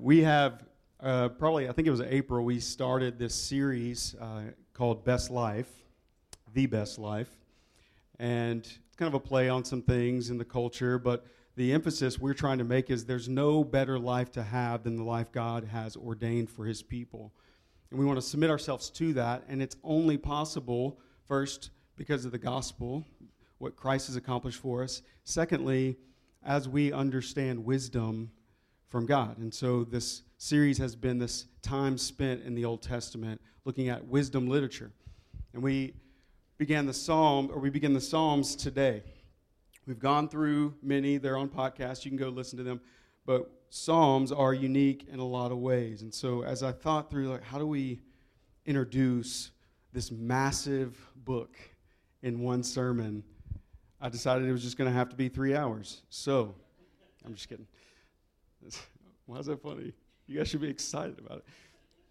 we have uh, probably, I think it was April, we started this series uh, called Best Life, The Best Life. And it's kind of a play on some things in the culture, but the emphasis we're trying to make is there's no better life to have than the life God has ordained for his people. And we want to submit ourselves to that, and it's only possible, first, because of the gospel, what Christ has accomplished for us. Secondly, as we understand wisdom from God. And so this series has been this time spent in the Old Testament looking at wisdom literature. And we began the psalm or we begin the psalms today. We've gone through many, they're on podcasts, you can go listen to them, but psalms are unique in a lot of ways. And so as I thought through like how do we introduce this massive book in one sermon, I decided it was just going to have to be 3 hours. So, I'm just kidding. Why is that funny? You guys should be excited about it.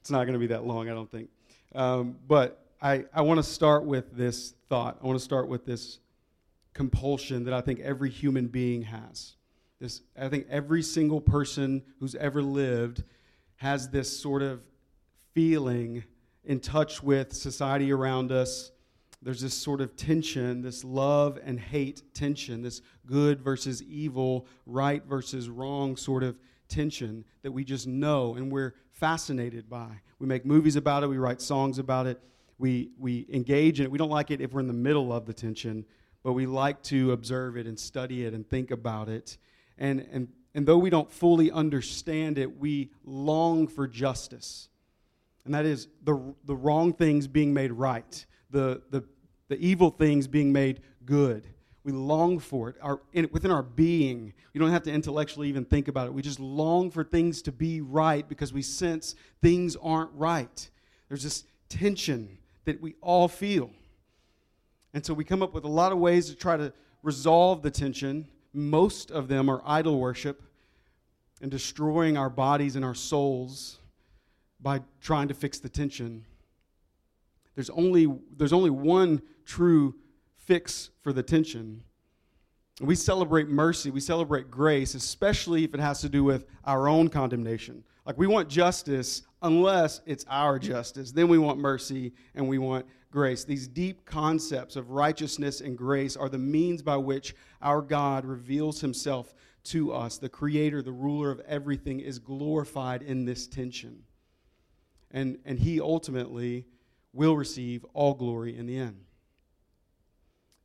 It's not going to be that long, I don't think. Um, but I, I want to start with this thought. I want to start with this compulsion that I think every human being has. This, I think every single person who's ever lived has this sort of feeling in touch with society around us. There's this sort of tension, this love and hate tension, this good versus evil, right versus wrong sort of tension that we just know and we're fascinated by. We make movies about it, we write songs about it, we, we engage in it. We don't like it if we're in the middle of the tension, but we like to observe it and study it and think about it. And, and, and though we don't fully understand it, we long for justice. And that is the, the wrong things being made right, the, the, the evil things being made good. We long for it our, in, within our being. We don't have to intellectually even think about it. We just long for things to be right because we sense things aren't right. There's this tension that we all feel. And so we come up with a lot of ways to try to resolve the tension. Most of them are idol worship and destroying our bodies and our souls by trying to fix the tension. There's only, there's only one true fix for the tension. We celebrate mercy, we celebrate grace, especially if it has to do with our own condemnation. Like we want justice unless it's our justice. Then we want mercy and we want grace. These deep concepts of righteousness and grace are the means by which our God reveals himself to us. The creator, the ruler of everything, is glorified in this tension. And, and he ultimately will receive all glory in the end.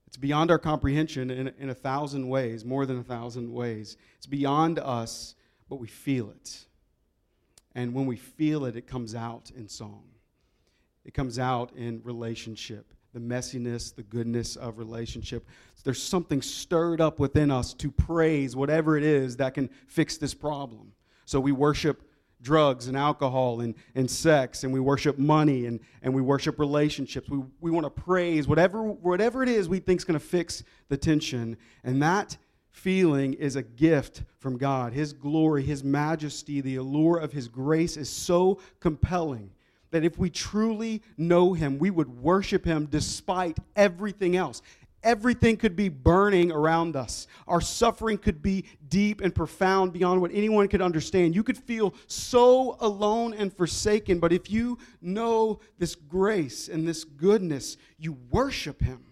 It's beyond our comprehension in, in a thousand ways, more than a thousand ways. It's beyond us, but we feel it. And when we feel it, it comes out in song. It comes out in relationship, the messiness, the goodness of relationship. There's something stirred up within us to praise whatever it is that can fix this problem. So we worship drugs and alcohol and, and sex, and we worship money and, and we worship relationships. We, we want to praise whatever, whatever it is we think is going to fix the tension. And that feeling is a gift from God. His glory, His majesty, the allure of His grace is so compelling that if we truly know Him, we would worship Him despite everything else. Everything could be burning around us. Our suffering could be deep and profound beyond what anyone could understand. You could feel so alone and forsaken, but if you know this grace and this goodness, you worship Him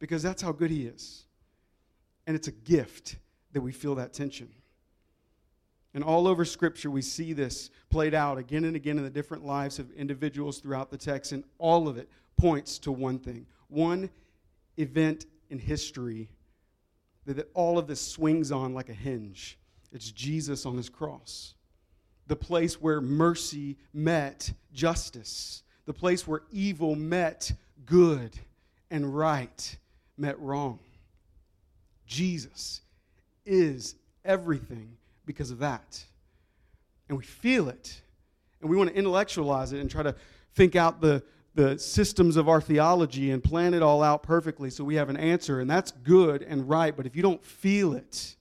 because that's how good He is. And it's a gift that we feel that tension. And all over Scripture, we see this played out again and again in the different lives of individuals throughout the text, and all of it points to one thing one event in history that all of this swings on like a hinge. It's Jesus on his cross. The place where mercy met justice. The place where evil met good and right met wrong. Jesus is everything because of that. And we feel it. And we want to intellectualize it and try to think out the, the systems of our theology and plan it all out perfectly so we have an answer and that's good and right but if you don't feel it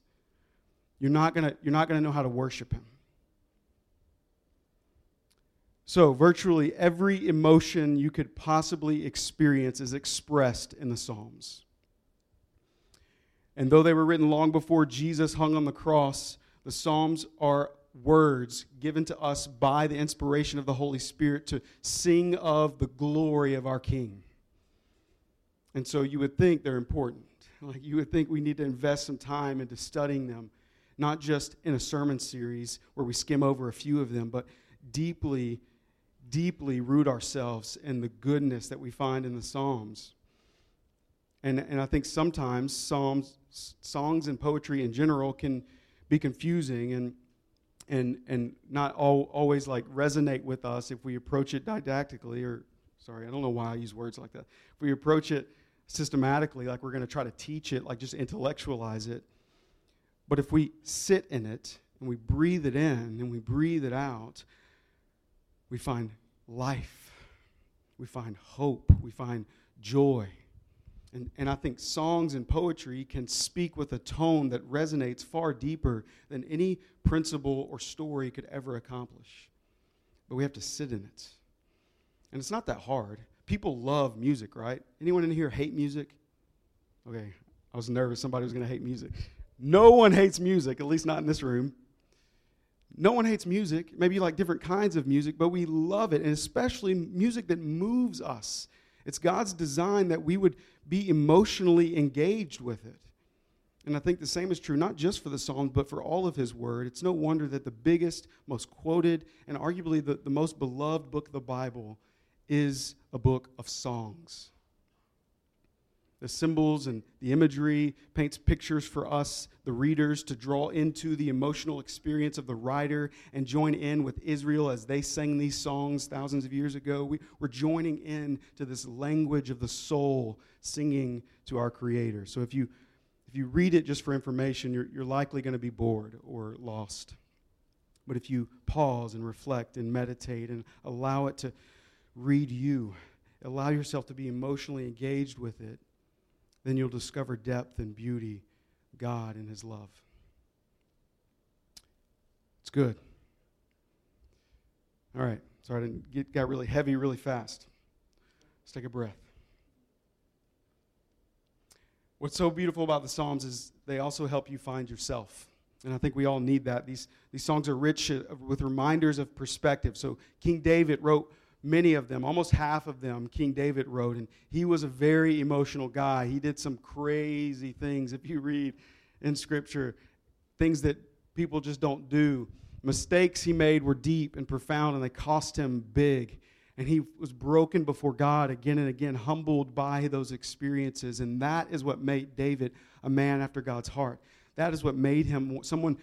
you're not going to you're not going to know how to worship him. So virtually every emotion you could possibly experience is expressed in the psalms. And though they were written long before Jesus hung on the cross the psalms are words given to us by the inspiration of the Holy Spirit to sing of the glory of our King. And so you would think they're important. Like you would think we need to invest some time into studying them, not just in a sermon series where we skim over a few of them, but deeply, deeply root ourselves in the goodness that we find in the Psalms. And, and I think sometimes Psalms, songs and poetry in general can be confusing and, and, and not all, always like resonate with us if we approach it didactically or sorry, I don't know why I use words like that. If we approach it systematically, like we're going to try to teach it, like just intellectualize it. But if we sit in it and we breathe it in and we breathe it out, we find life, we find hope, we find joy. And, and I think songs and poetry can speak with a tone that resonates far deeper than any principle or story could ever accomplish. But we have to sit in it. And it's not that hard people love music, right? Anyone in here hate music? Okay, I was nervous somebody was going to hate music. No one hates music, at least not in this room. No one hates music. Maybe you like different kinds of music, but we love it, and especially music that moves us. It's God's design that we would be emotionally engaged with it. And I think the same is true not just for the Psalms, but for all of His Word. It's no wonder that the biggest, most quoted, and arguably the, the most beloved book of the Bible is a book of songs. The symbols and the imagery paints pictures for us, the readers, to draw into the emotional experience of the writer and join in with Israel as they sang these songs thousands of years ago. We, we're joining in to this language of the soul singing to our Creator. So if you, if you read it just for information, you're, you're likely going to be bored or lost. But if you pause and reflect and meditate and allow it to read you, allow yourself to be emotionally engaged with it, then you'll discover depth and beauty, God and His love. It's good. All right. Sorry, I didn't get got really heavy really fast. Let's take a breath. What's so beautiful about the Psalms is they also help you find yourself. And I think we all need that. These, these songs are rich uh, with reminders of perspective. So King David wrote many of them, almost half of them, King David wrote. And he was a very emotional guy. He did some crazy things, if you read in Scripture, things that people just don't do. Mistakes he made were deep and profound, and they cost him big. And he was broken before God again and again, humbled by those experiences. And that is what made David a man after God's heart. That is what made him someone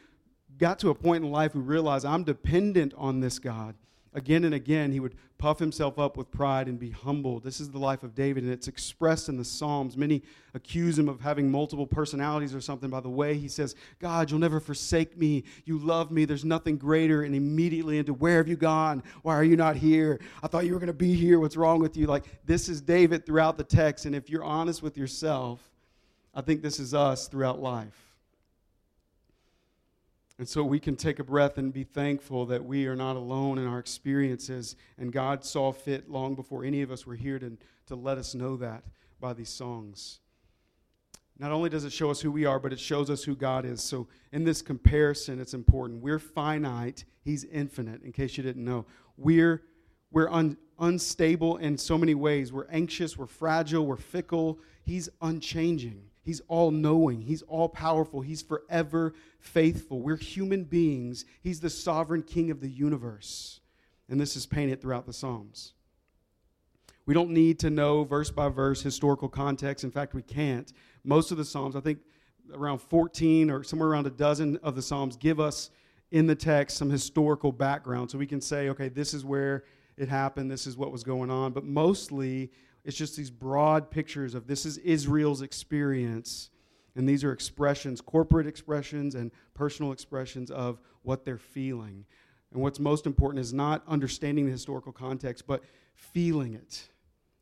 got to a point in life who realized, I'm dependent on this God. Again and again, he would puff himself up with pride and be humbled. This is the life of David, and it's expressed in the Psalms. Many accuse him of having multiple personalities or something by the way he says, God, you'll never forsake me. You love me. There's nothing greater. And immediately into, Where have you gone? Why are you not here? I thought you were going to be here. What's wrong with you? Like, this is David throughout the text. And if you're honest with yourself, I think this is us throughout life. And so we can take a breath and be thankful that we are not alone in our experiences. And God saw fit long before any of us were here to, to let us know that by these songs. Not only does it show us who we are, but it shows us who God is. So in this comparison, it's important. We're finite, He's infinite, in case you didn't know. We're, we're un, unstable in so many ways. We're anxious, we're fragile, we're fickle. He's unchanging. He's all knowing. He's all powerful. He's forever faithful. We're human beings. He's the sovereign king of the universe. And this is painted throughout the Psalms. We don't need to know verse by verse historical context. In fact, we can't. Most of the Psalms, I think around 14 or somewhere around a dozen of the Psalms, give us in the text some historical background. So we can say, okay, this is where it happened, this is what was going on. But mostly, it's just these broad pictures of this is Israel's experience. And these are expressions, corporate expressions and personal expressions of what they're feeling. And what's most important is not understanding the historical context, but feeling it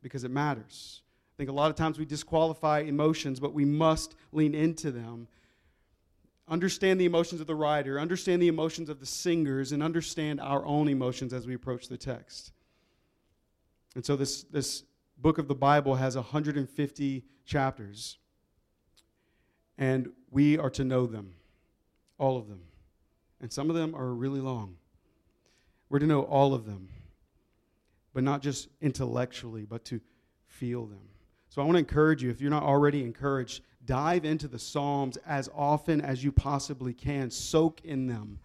because it matters. I think a lot of times we disqualify emotions, but we must lean into them. Understand the emotions of the writer, understand the emotions of the singers, and understand our own emotions as we approach the text. And so this, this book of the Bible has 150 chapters, and we are to know them, all of them. and some of them are really long. We're to know all of them, but not just intellectually, but to feel them. So I want to encourage you, if you're not already encouraged, dive into the Psalms as often as you possibly can. Soak in them.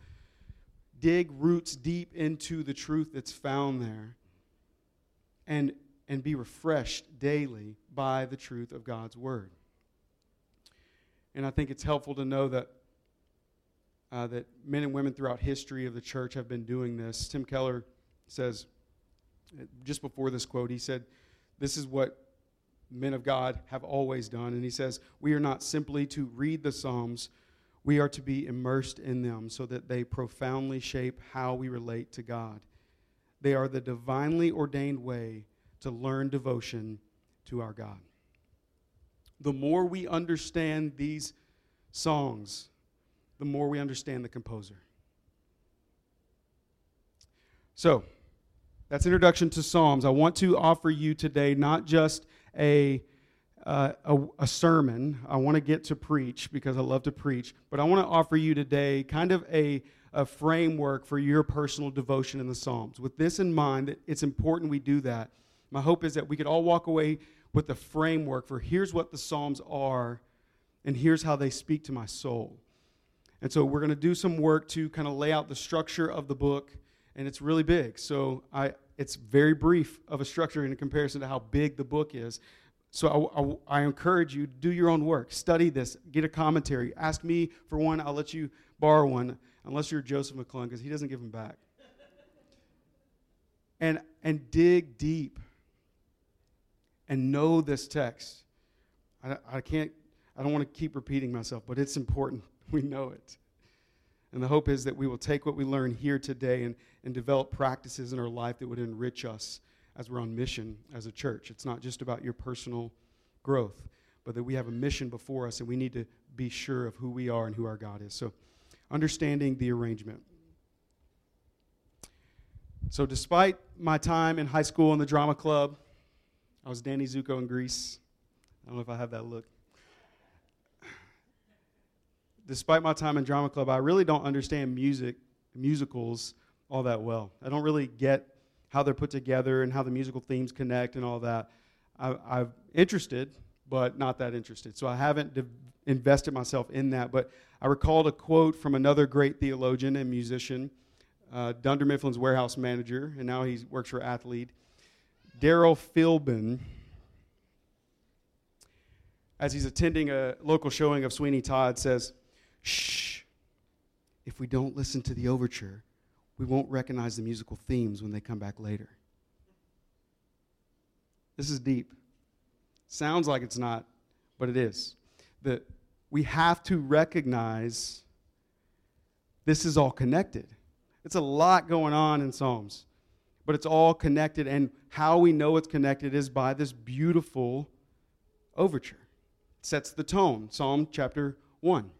Dig roots deep into the truth that's found there. And, and be refreshed daily by the truth of God's Word. And I think it's helpful to know that uh, that men and women throughout history of the church have been doing this. Tim Keller says, just before this quote, he said, This is what men of God have always done. And he says, We are not simply to read the Psalms, we are to be immersed in them so that they profoundly shape how we relate to God. They are the divinely ordained way to learn devotion to our God. The more we understand these songs, the more we understand the composer. So, that's introduction to Psalms. I want to offer you today not just a, uh, a, a, sermon. I want to get to preach because I love to preach, but I want to offer you today kind of a, a framework for your personal devotion in the Psalms. With this in mind, that it's important we do that. My hope is that we could all walk away with the framework for here's what the Psalms are, and here's how they speak to my soul. And so we're going to do some work to kind of lay out the structure of the book, and it's really big. So I, it's very brief of a structure in comparison to how big the book is. So I, I, I encourage you do your own work, study this, get a commentary. Ask me for one. I'll let you borrow one, unless you're Joseph McClung, because he doesn't give them back. and and dig deep and know this text. I, I can't. I don't want to keep repeating myself, but it's important we know it. And the hope is that we will take what we learn here today and, and develop practices in our life that would enrich us as we're on mission as a church. It's not just about your personal growth, but that we have a mission before us and we need to be sure of who we are and who our God is. So, understanding the arrangement. So, despite my time in high school in the drama club, I was Danny Zuko in Grease. I don't know if I have that look despite my time in drama club, I really don't understand music, musicals all that well. I don't really get how they're put together and how the musical themes connect and all that. I, am interested, but not that interested. So I haven't de- invested myself in that. But I recalled a quote from another great theologian and musician, uh, Dunder Mifflin's warehouse manager, and now he works for Athlead, Darryl Philbin as he's attending a local showing of Sweeney Todd, says, shh, if we don't listen to the overture, we won't recognize the musical themes when they come back later. This is deep. Sounds like it's not, but it is. That we have to recognize this is all connected. It's a lot going on in Psalms, but it's all connected. And how we know it's connected is by this beautiful overture. It sets the tone. Psalm chapter 1.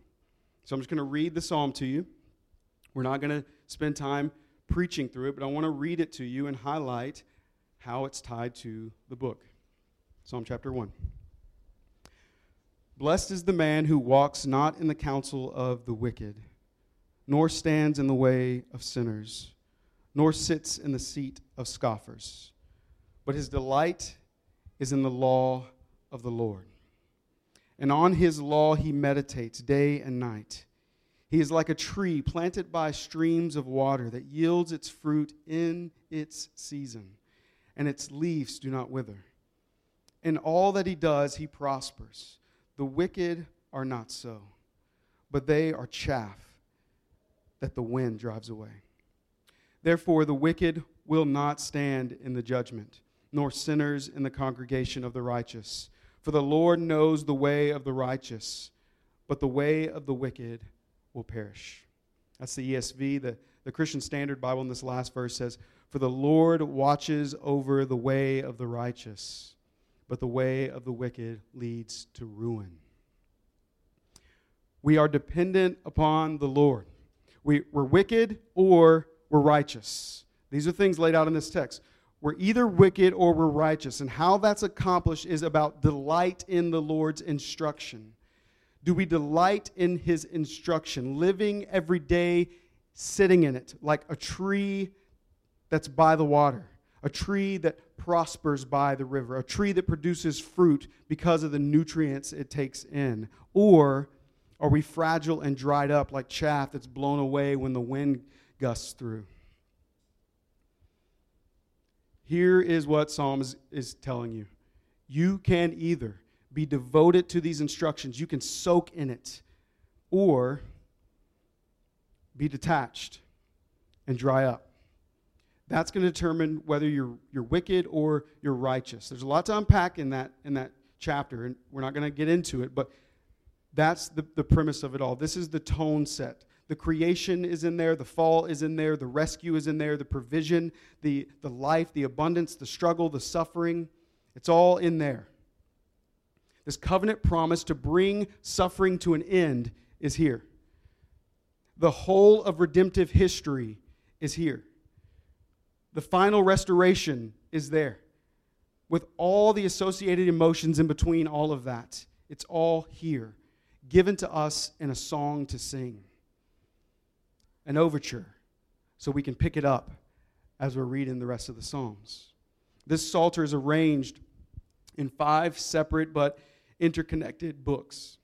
So I'm just going to read the psalm to you. We're not going to spend time preaching through it, but I want to read it to you and highlight how it's tied to the book. Psalm chapter 1. Blessed is the man who walks not in the counsel of the wicked, nor stands in the way of sinners, nor sits in the seat of scoffers. But his delight is in the law of the Lord and on his law he meditates day and night. He is like a tree planted by streams of water that yields its fruit in its season, and its leaves do not wither. In all that he does, he prospers. The wicked are not so, but they are chaff that the wind drives away. Therefore, the wicked will not stand in the judgment, nor sinners in the congregation of the righteous. For the Lord knows the way of the righteous, but the way of the wicked will perish. That's the ESV. The, the Christian Standard Bible in this last verse says, For the Lord watches over the way of the righteous, but the way of the wicked leads to ruin. We are dependent upon the Lord. We, we're wicked or we're righteous. These are things laid out in this text. We're either wicked or we're righteous. And how that's accomplished is about delight in the Lord's instruction. Do we delight in his instruction, living every day sitting in it, like a tree that's by the water, a tree that prospers by the river, a tree that produces fruit because of the nutrients it takes in? Or are we fragile and dried up like chaff that's blown away when the wind gusts through? Here is what Psalm is, is telling you. You can either be devoted to these instructions, you can soak in it, or be detached and dry up. That's going to determine whether you're, you're wicked or you're righteous. There's a lot to unpack in that, in that chapter, and we're not going to get into it, but that's the, the premise of it all. This is the tone set. The creation is in there, the fall is in there, the rescue is in there, the provision, the, the life, the abundance, the struggle, the suffering. It's all in there. This covenant promise to bring suffering to an end is here. The whole of redemptive history is here. The final restoration is there with all the associated emotions in between all of that. It's all here, given to us in a song to sing, an overture, so we can pick it up as we're reading the rest of the Psalms. This Psalter is arranged in five separate but interconnected books.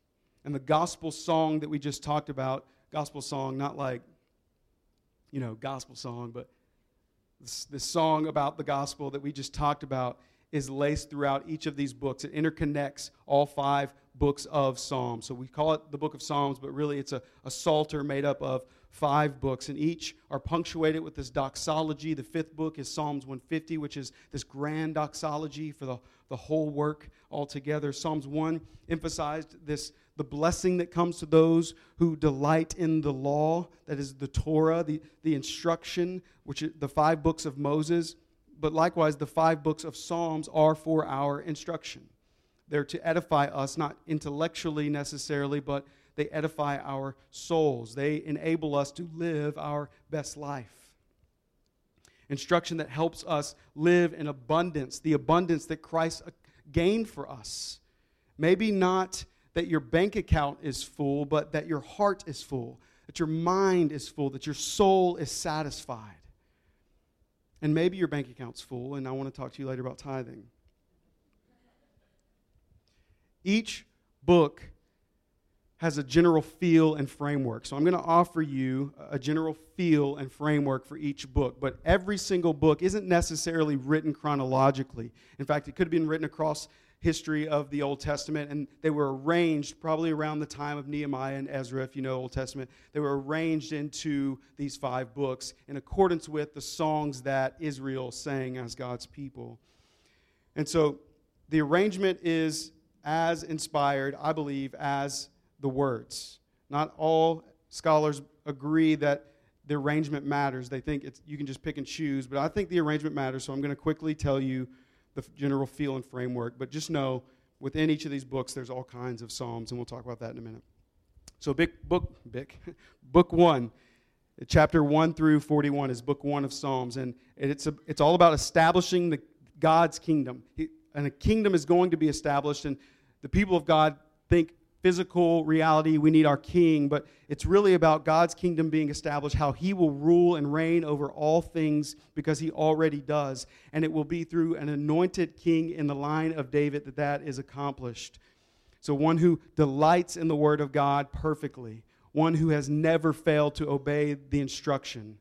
And the gospel song that we just talked about, gospel song, not like, you know, gospel song, but this, this song about the gospel that we just talked about is laced throughout each of these books. It interconnects all five books of Psalms. So we call it the book of Psalms, but really it's a, a psalter made up of five books, and each are punctuated with this doxology. The fifth book is Psalms 150, which is this grand doxology for the, the whole work altogether. Psalms 1 emphasized this the blessing that comes to those who delight in the law, that is the Torah, the, the instruction, which is the five books of Moses. But likewise, the five books of Psalms are for our instruction. They're to edify us, not intellectually necessarily, but they edify our souls. They enable us to live our best life. Instruction that helps us live in abundance, the abundance that Christ uh, gained for us. Maybe not that your bank account is full, but that your heart is full, that your mind is full, that your soul is satisfied. And maybe your bank account's full, and I want to talk to you later about tithing. Each book has a general feel and framework. So I'm going to offer you a general feel and framework for each book. But every single book isn't necessarily written chronologically. In fact, it could have been written across history of the Old Testament, and they were arranged probably around the time of Nehemiah and Ezra, if you know Old Testament. They were arranged into these five books in accordance with the songs that Israel sang as God's people. And so the arrangement is as inspired, I believe, as the words. Not all scholars agree that the arrangement matters. They think it's, you can just pick and choose, but I think the arrangement matters, so I'm going to quickly tell you the general feel and framework. But just know within each of these books, there's all kinds of Psalms, and we'll talk about that in a minute. So, big book, big, book one, chapter 1 through 41 is book one of Psalms, and it's, a, it's all about establishing the, God's kingdom. He, and a kingdom is going to be established, and the people of God think physical reality, we need our king, but it's really about God's kingdom being established, how he will rule and reign over all things because he already does. And it will be through an anointed king in the line of David that that is accomplished. So, one who delights in the word of God perfectly, one who has never failed to obey the instruction.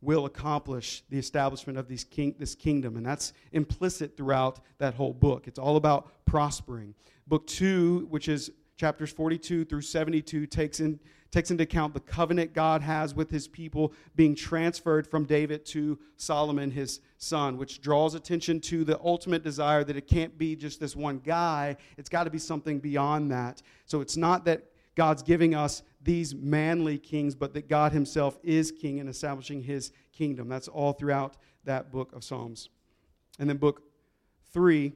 Will accomplish the establishment of these king, this kingdom. And that's implicit throughout that whole book. It's all about prospering. Book two, which is chapters 42 through 72 takes, in, takes into account the covenant God has with his people being transferred from David to Solomon, his son, which draws attention to the ultimate desire that it can't be just this one guy. It's got to be something beyond that. So it's not that God's giving us these manly kings, but that God himself is king and establishing his kingdom. That's all throughout that book of Psalms. And then book three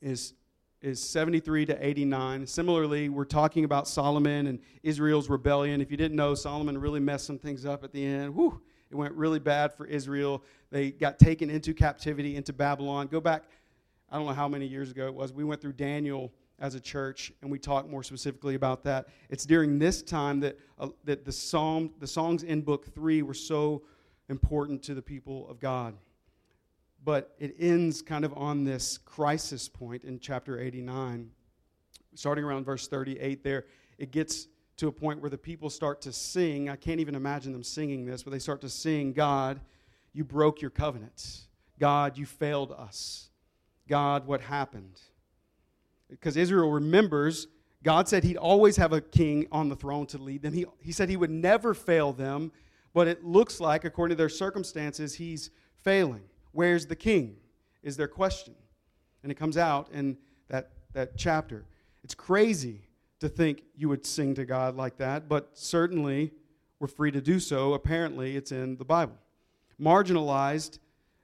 is is 73 to 89. Similarly, we're talking about Solomon and Israel's rebellion. If you didn't know, Solomon really messed some things up at the end. Whew, it went really bad for Israel. They got taken into captivity into Babylon. Go back, I don't know how many years ago it was. We went through Daniel as a church, and we talk more specifically about that. It's during this time that, uh, that the, psalm, the songs in Book 3 were so important to the people of God. But it ends kind of on this crisis point in chapter 89. Starting around verse 38 there, it gets to a point where the people start to sing. I can't even imagine them singing this, but they start to sing, God, you broke your covenant. God, you failed us. God, what happened? Because Israel remembers God said he'd always have a king on the throne to lead them. He, he said he would never fail them, but it looks like, according to their circumstances, he's failing. Where's the king? Is their question. And it comes out in that, that chapter. It's crazy to think you would sing to God like that, but certainly we're free to do so. Apparently, it's in the Bible. Marginalized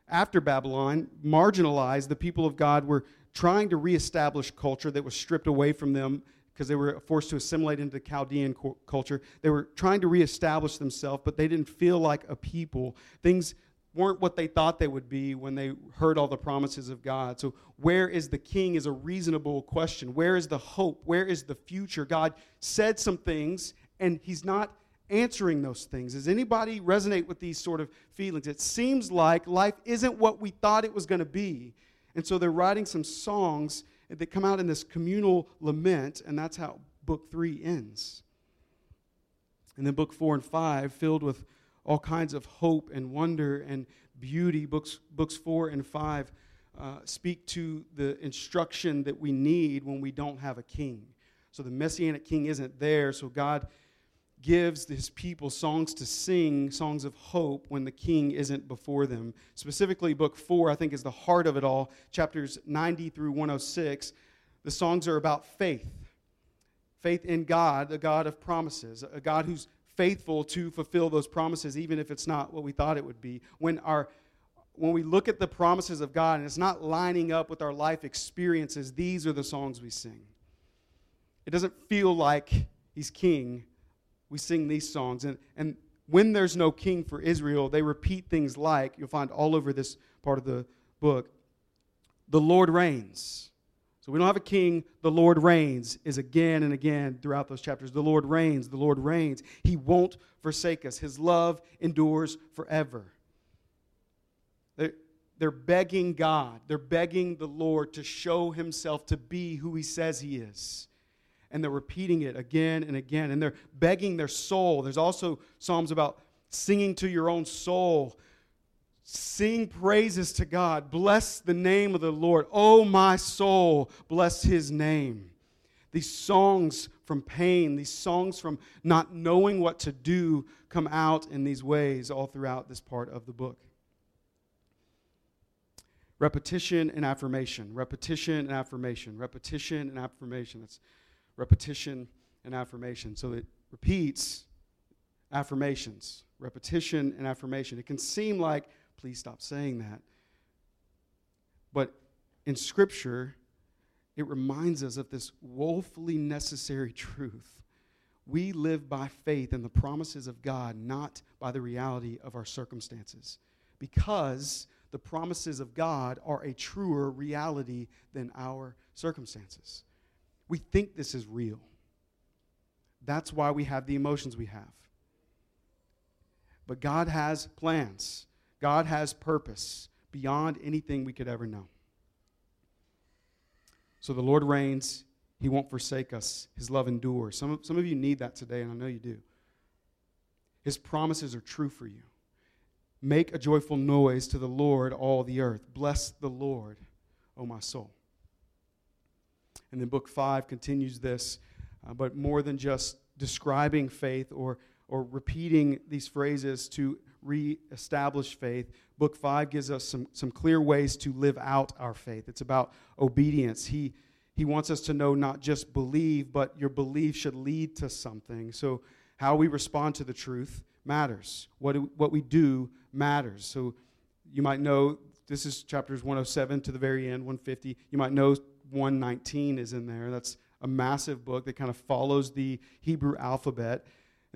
after Babylon, marginalized, the people of God were trying to reestablish culture that was stripped away from them because they were forced to assimilate into the Chaldean culture. They were trying to reestablish themselves, but they didn't feel like a people. Things weren't what they thought they would be when they heard all the promises of God. So, where is the king is a reasonable question. Where is the hope? Where is the future? God said some things, and he's not answering those things. Does anybody resonate with these sort of feelings? It seems like life isn't what we thought it was going to be. And so they're writing some songs that come out in this communal lament, and that's how book three ends. And then book four and five, filled with all kinds of hope and wonder and beauty. Books, books four and five uh, speak to the instruction that we need when we don't have a king. So the messianic king isn't there, so God gives his people songs to sing, songs of hope, when the king isn't before them. Specifically, book four, I think, is the heart of it all. Chapters 90 through 106. The songs are about faith faith in God, a God of promises, a God who's faithful to fulfill those promises, even if it's not what we thought it would be. When, our, when we look at the promises of God and it's not lining up with our life experiences, these are the songs we sing. It doesn't feel like He's king we sing these songs. And, and when there's no king for Israel, they repeat things like, you'll find all over this part of the book, the Lord reigns. So we don't have a king, the Lord reigns is again and again throughout those chapters. The Lord reigns, the Lord reigns. He won't forsake us. His love endures forever. They're, they're begging God, they're begging the Lord to show himself to be who he says he is and they're repeating it again and again and they're begging their soul. There's also Psalms about singing to your own soul. Sing praises to God. Bless the name of the Lord. Oh, my soul, bless his name. These songs from pain, these songs from not knowing what to do, come out in these ways all throughout this part of the book. Repetition and affirmation, repetition and affirmation, repetition and affirmation. That's repetition, and affirmation. So it repeats affirmations, repetition and affirmation. It can seem like, please stop saying that. But in Scripture, it reminds us of this woefully necessary truth. We live by faith in the promises of God, not by the reality of our circumstances. Because the promises of God are a truer reality than our circumstances. We think this is real. That's why we have the emotions we have. But God has plans, God has purpose beyond anything we could ever know. So the Lord reigns. He won't forsake us. His love endures. Some of, some of you need that today, and I know you do. His promises are true for you. Make a joyful noise to the Lord, all the earth. Bless the Lord, O my soul. And then book five continues this, uh, but more than just describing faith or, or repeating these phrases to reestablish faith, book five gives us some, some clear ways to live out our faith. It's about obedience. He, he wants us to know not just believe, but your belief should lead to something. So, how we respond to the truth matters. What, do, what we do matters. So, you might know this is chapters 107 to the very end, 150. You might know 119 is in there. That's a massive book that kind of follows the Hebrew alphabet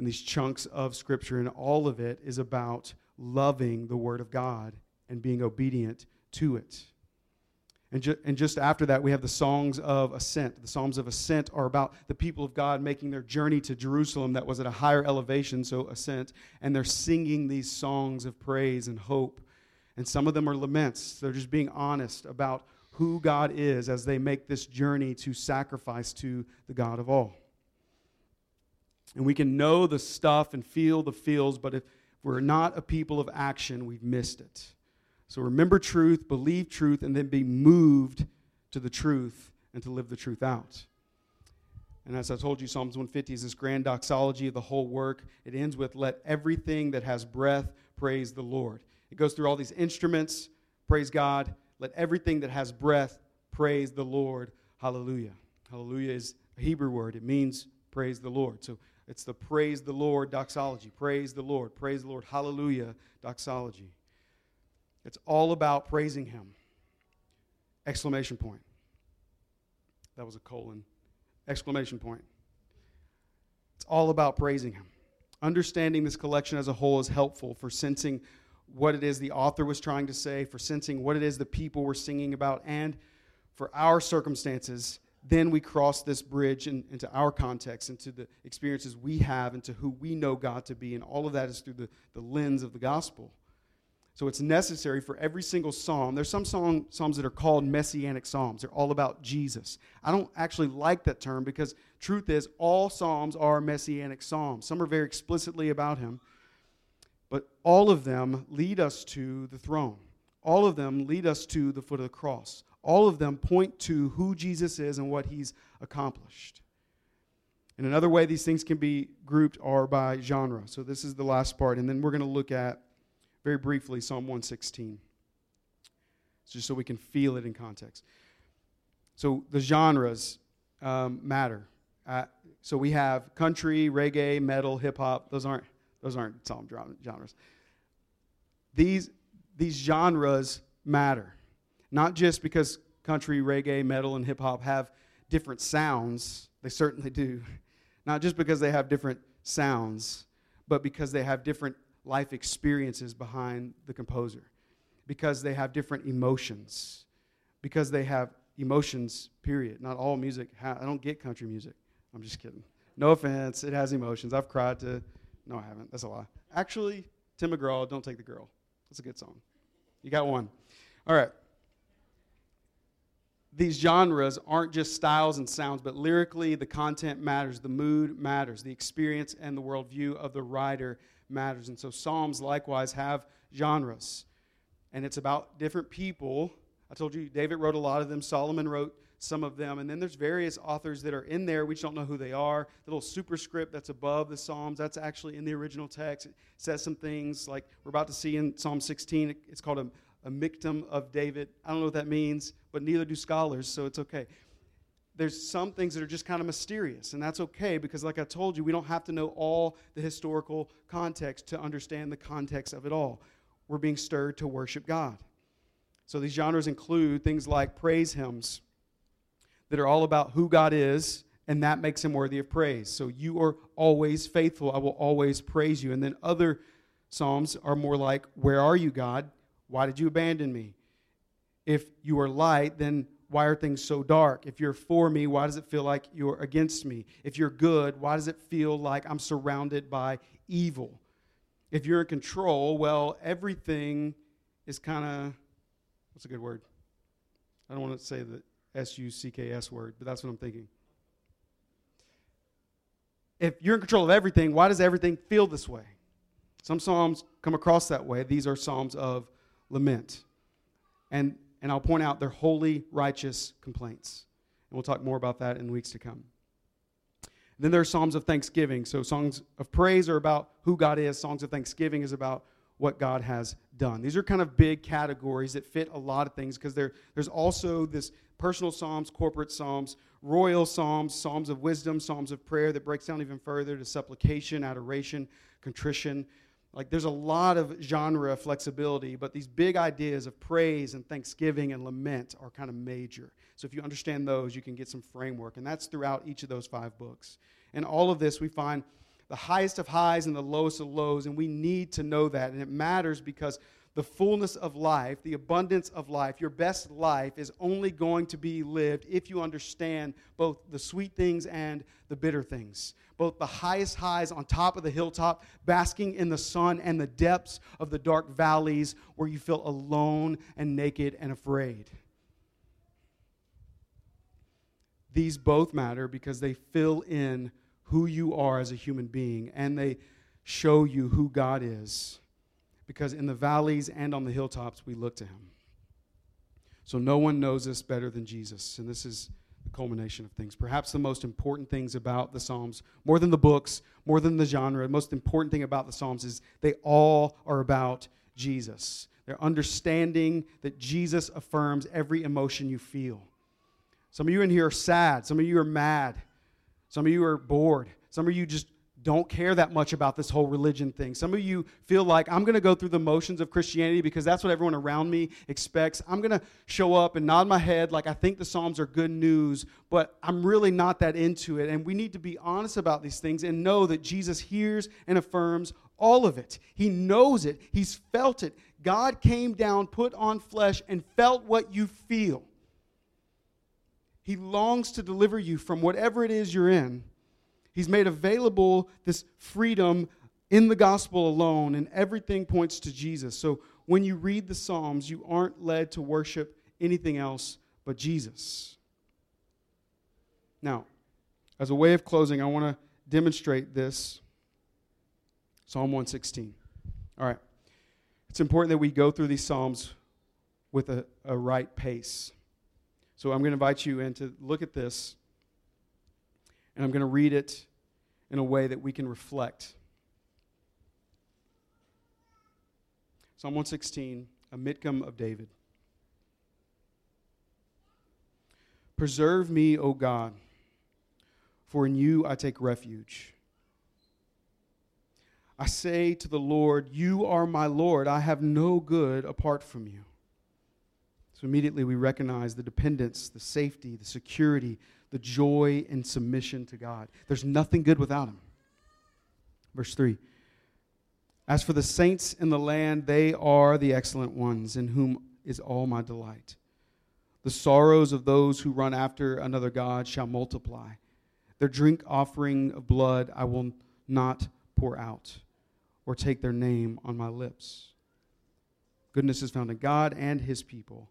and these chunks of Scripture, and all of it is about loving the Word of God and being obedient to it. And, ju- and just after that, we have the songs of ascent. The Psalms of ascent are about the people of God making their journey to Jerusalem that was at a higher elevation, so ascent. And they're singing these songs of praise and hope. And some of them are laments. They're just being honest about who God is as they make this journey to sacrifice to the God of all. And we can know the stuff and feel the feels, but if we're not a people of action, we've missed it. So remember truth, believe truth, and then be moved to the truth and to live the truth out. And as I told you, Psalms 150 is this grand doxology of the whole work. It ends with, Let everything that has breath praise the Lord. It goes through all these instruments, praise God. Let everything that has breath praise the Lord. Hallelujah. Hallelujah is a Hebrew word, it means praise the Lord. So it's the praise the Lord doxology. Praise the Lord. Praise the Lord. Hallelujah doxology. It's all about praising Him. Exclamation point. That was a colon. Exclamation point. It's all about praising Him. Understanding this collection as a whole is helpful for sensing what it is the author was trying to say, for sensing what it is the people were singing about, and for our circumstances. Then we cross this bridge in, into our context, into the experiences we have, into who we know God to be. And all of that is through the, the lens of the gospel. So it's necessary for every single psalm. There's some song, psalms that are called messianic psalms. They're all about Jesus. I don't actually like that term because truth is all psalms are messianic psalms. Some are very explicitly about him, but all of them lead us to the throne. All of them lead us to the foot of the cross. All of them point to who Jesus is and what he's accomplished. And another way these things can be grouped are by genre. So this is the last part, and then we're going to look at very briefly Psalm 116, just so we can feel it in context. So the genres um, matter. Uh, so we have country, reggae, metal, hip hop. Those aren't those aren't psalm genres. These these genres matter, not just because country, reggae, metal, and hip hop have different sounds. They certainly do. Not just because they have different sounds, but because they have different life experiences behind the composer because they have different emotions, because they have emotions, period. Not all music, ha- I don't get country music. I'm just kidding. No offense, it has emotions. I've cried to, no, I haven't. That's a lie. Actually, Tim McGraw, Don't Take the Girl. That's a good song. You got one. All right. These genres aren't just styles and sounds, but lyrically, the content matters, the mood matters, the experience and the worldview of the writer matters. And so Psalms likewise have genres. And it's about different people. I told you David wrote a lot of them, Solomon wrote some of them. And then there's various authors that are in there. We just don't know who they are. The little superscript that's above the Psalms, that's actually in the original text. It says some things like we're about to see in Psalm 16. It's called a, a Michtam of David. I don't know what that means, but neither do scholars, so it's okay there's some things that are just kind of mysterious, and that's okay because, like I told you, we don't have to know all the historical context to understand the context of it all. We're being stirred to worship God. So these genres include things like praise hymns that are all about who God is, and that makes him worthy of praise. So you are always faithful. I will always praise you. And then other psalms are more like, Where are you, God? Why did you abandon me? If you are light, then why are things so dark? If you're for me, why does it feel like you're against me? If you're good, why does it feel like I'm surrounded by evil? If you're in control, well, everything is kind of, what's a good word? I don't want to say the S U C K S word, but that's what I'm thinking. If you're in control of everything, why does everything feel this way? Some Psalms come across that way. These are Psalms of lament. And and I'll point out they're holy, righteous complaints. And we'll talk more about that in weeks to come. Then there are Psalms of thanksgiving. So, songs of praise are about who God is, songs of thanksgiving is about what God has done. These are kind of big categories that fit a lot of things because there's also this personal psalms, corporate psalms, royal psalms, psalms of wisdom, psalms of prayer that breaks down even further to supplication, adoration, contrition. Like there's a lot of genre flexibility, but these big ideas of praise and thanksgiving and lament are kind of major. So if you understand those, you can get some framework. And that's throughout each of those five books. And all of this, we find the highest of highs and the lowest of lows, and we need to know that. And it matters because the fullness of life, the abundance of life, your best life is only going to be lived if you understand both the sweet things and the bitter things. Both the highest highs on top of the hilltop, basking in the sun, and the depths of the dark valleys where you feel alone and naked and afraid. These both matter because they fill in who you are as a human being and they show you who God is because in the valleys and on the hilltops we look to him. So no one knows us better than Jesus, and this is the culmination of things. Perhaps the most important things about the Psalms, more than the books, more than the genre, the most important thing about the Psalms is they all are about Jesus. They're understanding that Jesus affirms every emotion you feel. Some of you in here are sad. Some of you are mad. Some of you are bored. Some of you just don't care that much about this whole religion thing. Some of you feel like I'm going to go through the motions of Christianity because that's what everyone around me expects. I'm going to show up and nod my head like I think the Psalms are good news, but I'm really not that into it. And we need to be honest about these things and know that Jesus hears and affirms all of it. He knows it, He's felt it. God came down, put on flesh, and felt what you feel. He longs to deliver you from whatever it is you're in He's made available this freedom in the gospel alone, and everything points to Jesus. So when you read the Psalms, you aren't led to worship anything else but Jesus. Now, as a way of closing, I want to demonstrate this Psalm 116. All right. It's important that we go through these Psalms with a, a right pace. So I'm going to invite you in to look at this and I'm going to read it in a way that we can reflect. Psalm 116, a Miktam of David. Preserve me, O God, for in you I take refuge. I say to the Lord, You are my Lord. I have no good apart from you. So immediately we recognize the dependence, the safety, the security, the joy and submission to God. There's nothing good without Him. Verse 3 As for the saints in the land, they are the excellent ones, in whom is all my delight. The sorrows of those who run after another God shall multiply. Their drink offering of blood I will not pour out, or take their name on my lips. Goodness is found in God and his people.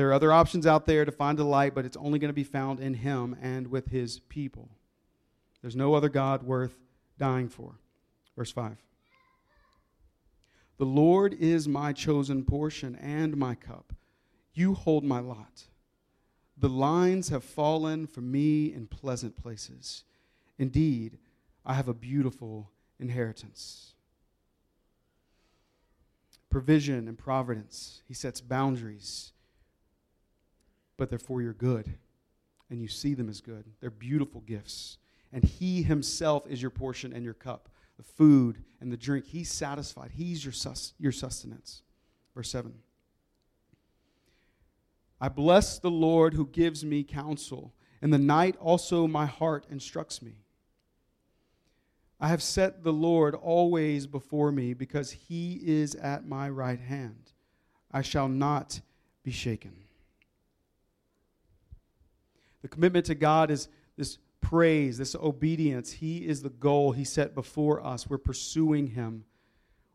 There are other options out there to find delight, but it's only going to be found in Him and with His people. There's no other God worth dying for. Verse 5. The Lord is my chosen portion and my cup. You hold my lot. The lines have fallen for me in pleasant places. Indeed, I have a beautiful inheritance. Provision and providence. He sets boundaries but they're for your good. And you see them as good. They're beautiful gifts. And He Himself is your portion and your cup. The food and the drink, He's satisfied. He's your, sus- your sustenance. Verse 7. I bless the Lord who gives me counsel. In the night also my heart instructs me. I have set the Lord always before me because he is at my right hand. I shall not be shaken. The commitment to God is this praise, this obedience. He is the goal He set before us. We're pursuing Him.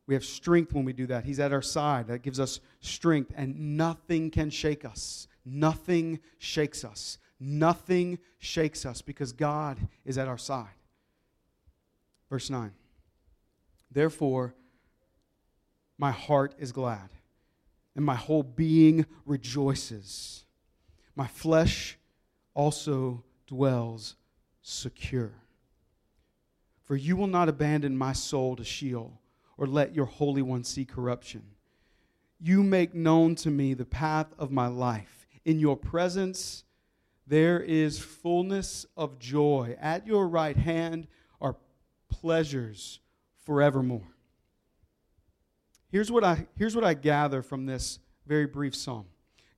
We have strength when we do that. He's at our side. That gives us strength, and nothing can shake us. Nothing shakes us. Nothing shakes us because God is at our side. Verse 9. Therefore, my heart is glad, and my whole being rejoices. My flesh also dwells secure. For you will not abandon my soul to Sheol or let your Holy One see corruption. You make known to me the path of my life. In your presence, there is fullness of joy. At your right hand are pleasures forevermore. Here's what I, here's what I gather from this very brief psalm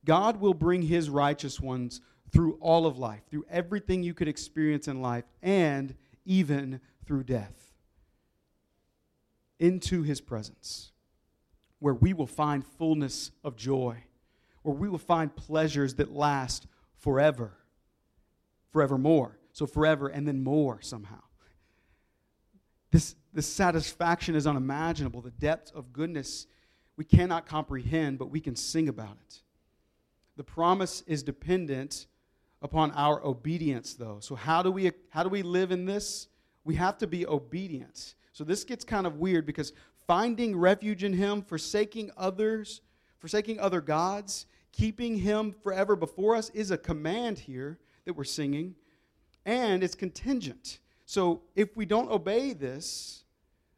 God will bring his righteous ones through all of life, through everything you could experience in life, and even through death, into his presence. where we will find fullness of joy, where we will find pleasures that last forever, forevermore. So forever and then more somehow. This, this satisfaction is unimaginable. The depth of goodness we cannot comprehend, but we can sing about it. The promise is dependent upon our obedience, though. So, how do we, how do we live in this? We have to be obedient. So, this gets kind of weird because finding refuge in Him, forsaking others, forsaking other gods, keeping Him forever before us is a command here that we're singing, and it's contingent. So, if we don't obey this,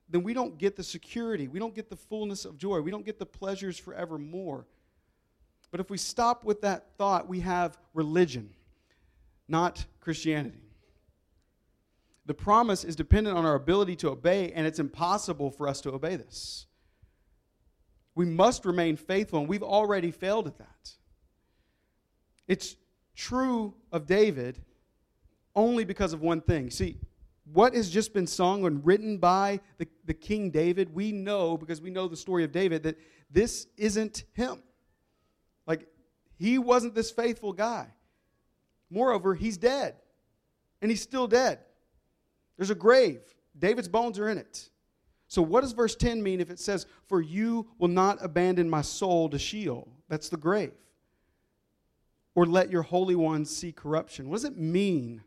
then we don't get the security. We don't get the fullness of joy. We don't get the pleasures forevermore. But if we stop with that thought, we have religion, not Christianity. The promise is dependent on our ability to obey, and it's impossible for us to obey this. We must remain faithful, and we've already failed at that. It's true of David only because of one thing. See, what has just been sung and written by the, the King David, we know, because we know the story of David, that this isn't him. Like, he wasn't this faithful guy. Moreover, he's dead, and he's still dead. There's a grave, David's bones are in it. So, what does verse 10 mean if it says, For you will not abandon my soul to Sheol? That's the grave. Or let your Holy One see corruption. What does it mean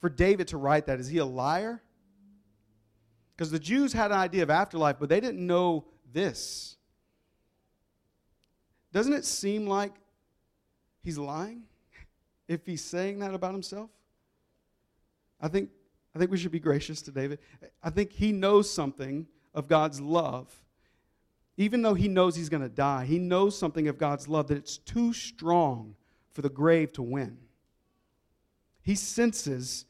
for David to write that? Is he a liar? Because the Jews had an idea of afterlife, but they didn't know this. Doesn't it seem like he's lying if he's saying that about himself? I think, I think we should be gracious to David. I think he knows something of God's love. Even though he knows he's going to die, he knows something of God's love that it's too strong for the grave to win. He senses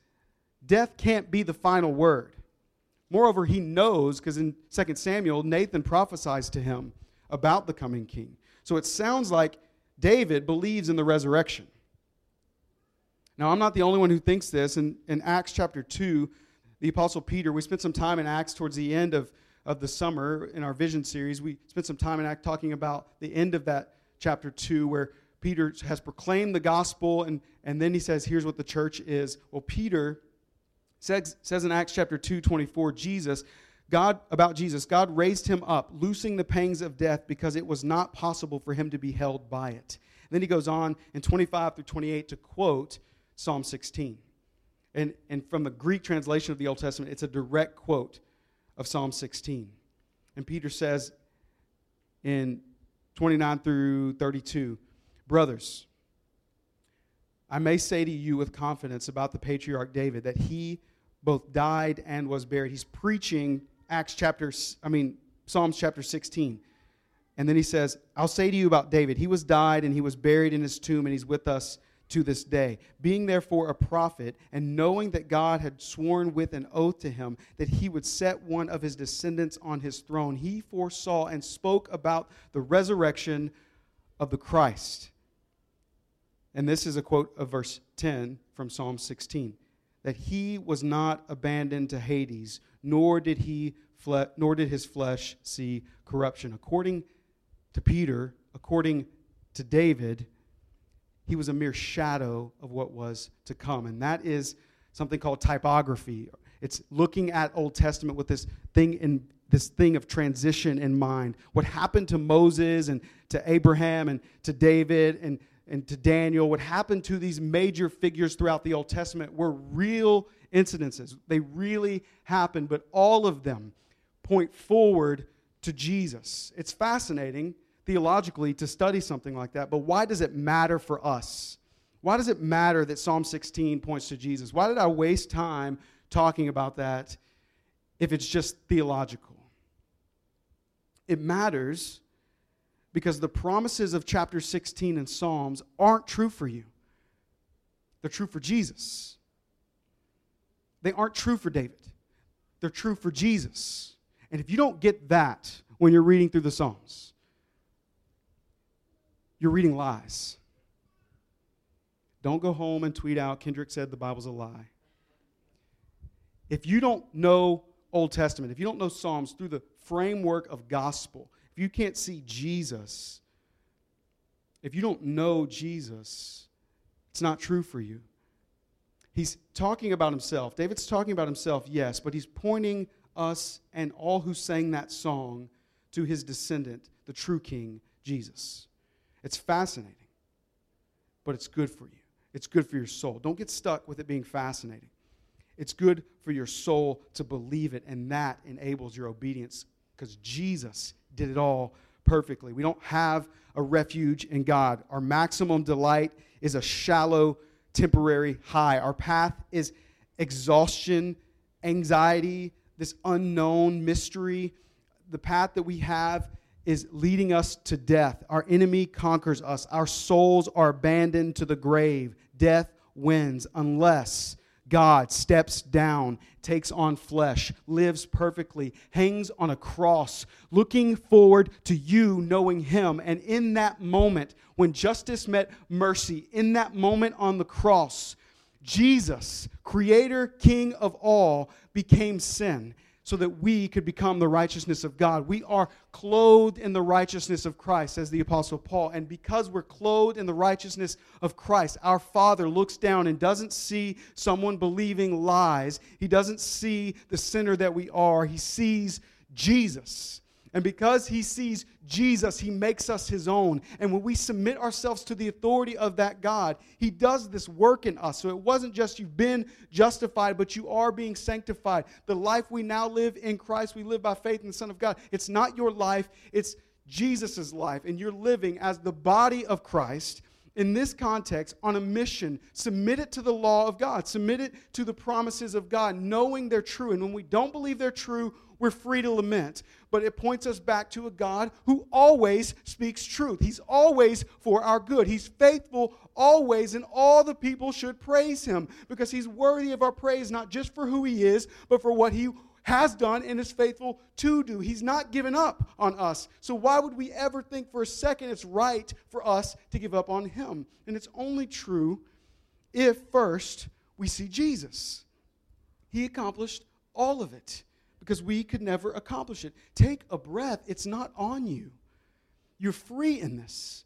death can't be the final word. Moreover, he knows, because in 2 Samuel, Nathan prophesies to him about the coming king. So it sounds like David believes in the resurrection. Now, I'm not the only one who thinks this. In, in Acts chapter 2, the Apostle Peter, we spent some time in Acts towards the end of, of the summer in our vision series. We spent some time in Acts talking about the end of that chapter 2, where Peter has proclaimed the gospel, and, and then he says, Here's what the church is. Well, Peter says, says in Acts chapter 2, 24, Jesus God, about Jesus, God raised him up, loosing the pangs of death because it was not possible for him to be held by it. And then he goes on in 25 through 28 to quote Psalm 16. And, and from the Greek translation of the Old Testament, it's a direct quote of Psalm 16. And Peter says in 29 through 32 Brothers, I may say to you with confidence about the patriarch David that he both died and was buried. He's preaching Acts chapter, I mean, Psalms chapter 16. And then he says, I'll say to you about David. He was died and he was buried in his tomb and he's with us to this day. Being therefore a prophet and knowing that God had sworn with an oath to him that he would set one of his descendants on his throne, he foresaw and spoke about the resurrection of the Christ. And this is a quote of verse 10 from Psalm 16 that he was not abandoned to Hades, nor did he fle- nor did his flesh see corruption. According to Peter, according to David, he was a mere shadow of what was to come. And that is something called typography. It's looking at Old Testament with this thing in this thing of transition in mind. What happened to Moses and to Abraham and to David and and to Daniel, what happened to these major figures throughout the Old Testament were real incidences. They really happened, but all of them point forward to Jesus. It's fascinating theologically to study something like that, but why does it matter for us? Why does it matter that Psalm 16 points to Jesus? Why did I waste time talking about that if it's just theological? It matters because the promises of chapter 16 in Psalms aren't true for you. They're true for Jesus. They aren't true for David. They're true for Jesus. And if you don't get that when you're reading through the Psalms, you're reading lies. Don't go home and tweet out, Kendrick said the Bible's a lie. If you don't know Old Testament, if you don't know Psalms through the framework of gospel, If you can't see Jesus, if you don't know Jesus, it's not true for you. He's talking about himself. David's talking about himself, yes, but he's pointing us and all who sang that song to his descendant, the true king, Jesus. It's fascinating, but it's good for you. It's good for your soul. Don't get stuck with it being fascinating. It's good for your soul to believe it, and that enables your obedience because Jesus did it all perfectly. We don't have a refuge in God. Our maximum delight is a shallow, temporary high. Our path is exhaustion, anxiety, this unknown mystery. The path that we have is leading us to death. Our enemy conquers us. Our souls are abandoned to the grave. Death wins unless God steps down, takes on flesh, lives perfectly, hangs on a cross, looking forward to you knowing Him. And in that moment, when justice met mercy, in that moment on the cross, Jesus, Creator, King of all, became sin so that we could become the righteousness of God. We are clothed in the righteousness of Christ, says the Apostle Paul. And because we're clothed in the righteousness of Christ, our Father looks down and doesn't see someone believing lies. He doesn't see the sinner that we are. He sees Jesus. And because he sees Jesus, he makes us his own. And when we submit ourselves to the authority of that God, he does this work in us. So it wasn't just you've been justified, but you are being sanctified. The life we now live in Christ, we live by faith in the Son of God. It's not your life, it's Jesus' life. And you're living as the body of Christ in this context on a mission. Submit it to the law of God, submit it to the promises of God, knowing they're true. And when we don't believe they're true, we're free to lament. But it points us back to a God who always speaks truth. He's always for our good. He's faithful always, and all the people should praise him because he's worthy of our praise, not just for who he is, but for what he has done and is faithful to do. He's not given up on us. So why would we ever think for a second it's right for us to give up on him? And it's only true if first we see Jesus. He accomplished all of it because we could never accomplish it. Take a breath, it's not on you. You're free in this.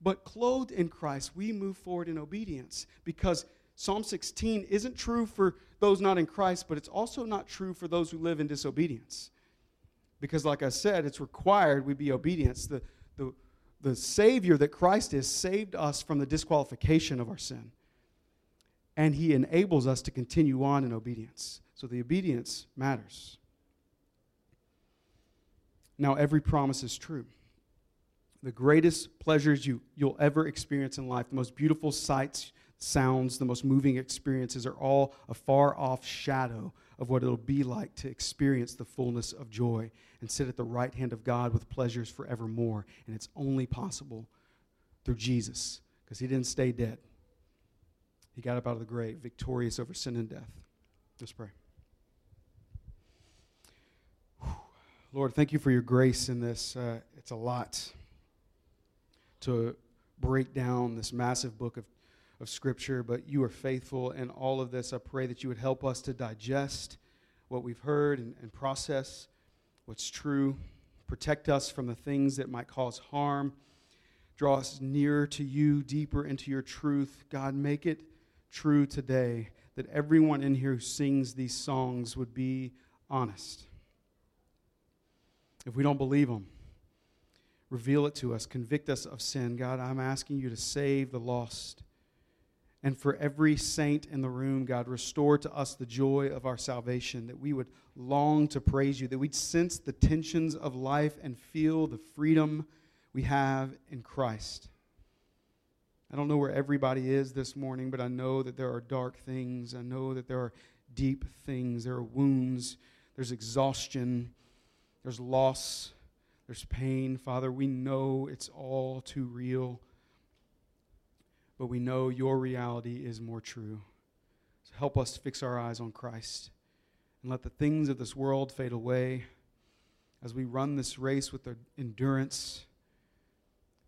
But clothed in Christ, we move forward in obedience because Psalm 16 isn't true for those not in Christ, but it's also not true for those who live in disobedience. Because, like I said, it's required we be obedience. The, the, the Savior that Christ is saved us from the disqualification of our sin. And He enables us to continue on in obedience. So the obedience matters. Now, every promise is true. The greatest pleasures you, you'll ever experience in life, the most beautiful sights, sounds, the most moving experiences are all a far off shadow of what it'll be like to experience the fullness of joy and sit at the right hand of God with pleasures forevermore. And it's only possible through Jesus because he didn't stay dead. He got up out of the grave, victorious over sin and death. Let's pray. Lord, thank you for your grace in this. Uh, it's a lot to break down this massive book of, of Scripture, but you are faithful in all of this. I pray that you would help us to digest what we've heard and, and process what's true. Protect us from the things that might cause harm. Draw us nearer to you, deeper into your truth. God, make it true today that everyone in here who sings these songs would be honest if we don't believe them. Reveal it to us. Convict us of sin. God, I'm asking you to save the lost. And for every saint in the room, God, restore to us the joy of our salvation, that we would long to praise you, that we'd sense the tensions of life and feel the freedom we have in Christ. I don't know where everybody is this morning, but I know that there are dark things. I know that there are deep things. There are wounds. There's exhaustion. There's loss, there's pain. Father, we know it's all too real, but we know your reality is more true. So help us fix our eyes on Christ and let the things of this world fade away as we run this race with endurance,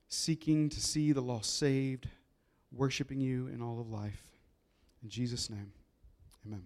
seeking to see the lost saved, worshiping you in all of life. In Jesus' name, amen.